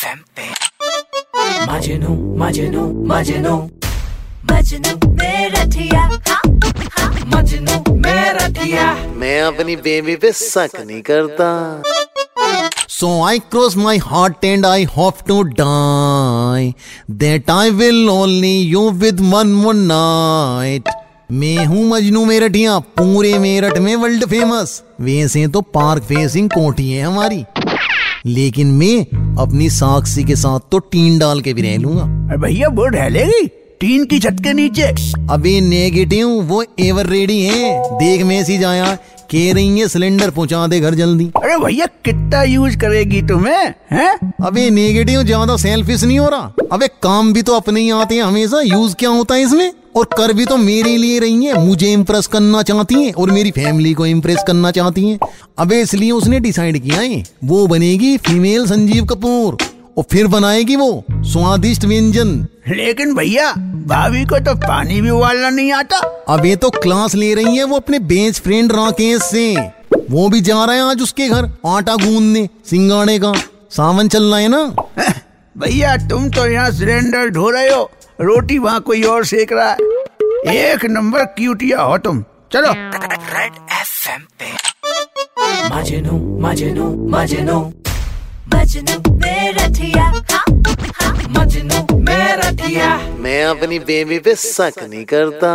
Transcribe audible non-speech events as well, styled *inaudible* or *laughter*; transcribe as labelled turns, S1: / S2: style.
S1: FM पे। मजनू मजनू मजनू। मजनू मेरा थिया हाँ, हाँ। मजनू मेरा थिया
S2: मैं अपनी बेबी पे शक नहीं करता।
S3: So I cross my heart and I hope to die. That I will only you with one more night. मैं हूँ मजनू मेरठिया पूरे मेरठ में वर्ल्ड फ़ेमस वैसे तो पार्क फेसिंग कोठी है हमारी। लेकिन मैं अपनी साक्षी के साथ तो टीन डाल के भी रह लूँगा।
S4: अरे भैया वो ढलेगी टीन की छत के नीचे।
S3: अभी नेगेटिव वो एवर रेडी है। देख मैसेज आया कह रही है सिलेंडर पहुँचा दे घर जल्दी।
S4: अरे भैया कितना यूज़ करेगी तुम्हें हैं?
S3: अबे नेगेटिव ज़्यादा सेल्फिश नहीं हो रहा। अबे काम भी तो अपने ही आते हैं हमेशा यूज़ क्या होता है इसमें? और कर भी तो मेरे लिए रही है। मुझे इम्प्रेस करना चाहती हैं और मेरी फैमिली को इम्प्रेस करना चाहती हैं। अबे इसलिए उसने डिसाइड किया है वो बनेगी फीमेल संजीव कपूर और फिर बनाएगी वो स्वादिष्ट व्यंजन।
S4: लेकिन भैया भाभी को तो पानी भी उबालना नहीं आता।
S3: अबे तो क्लास ले रही है वो अपने बेस्ट फ्रेंड राकेश से। वो भी जा रहा है आज उसके घर आटा गूंदने सिंगाड़े का। सावन चल रहा है ना? *laughs*
S4: भैया तुम तो यहाँ सिलेंडर ढो रहे हो। रोटी वहाँ कोई और सेक रहा है। एक नंबर क्यूटिया हो तुम। चलो।
S1: रेड एफएम पे। मजनू मजनू मजनू। मजनू मेरा थिया हाँ, हाँ। मजनू मेरा
S2: मैं अपनी बेबी पे शक नहीं करता।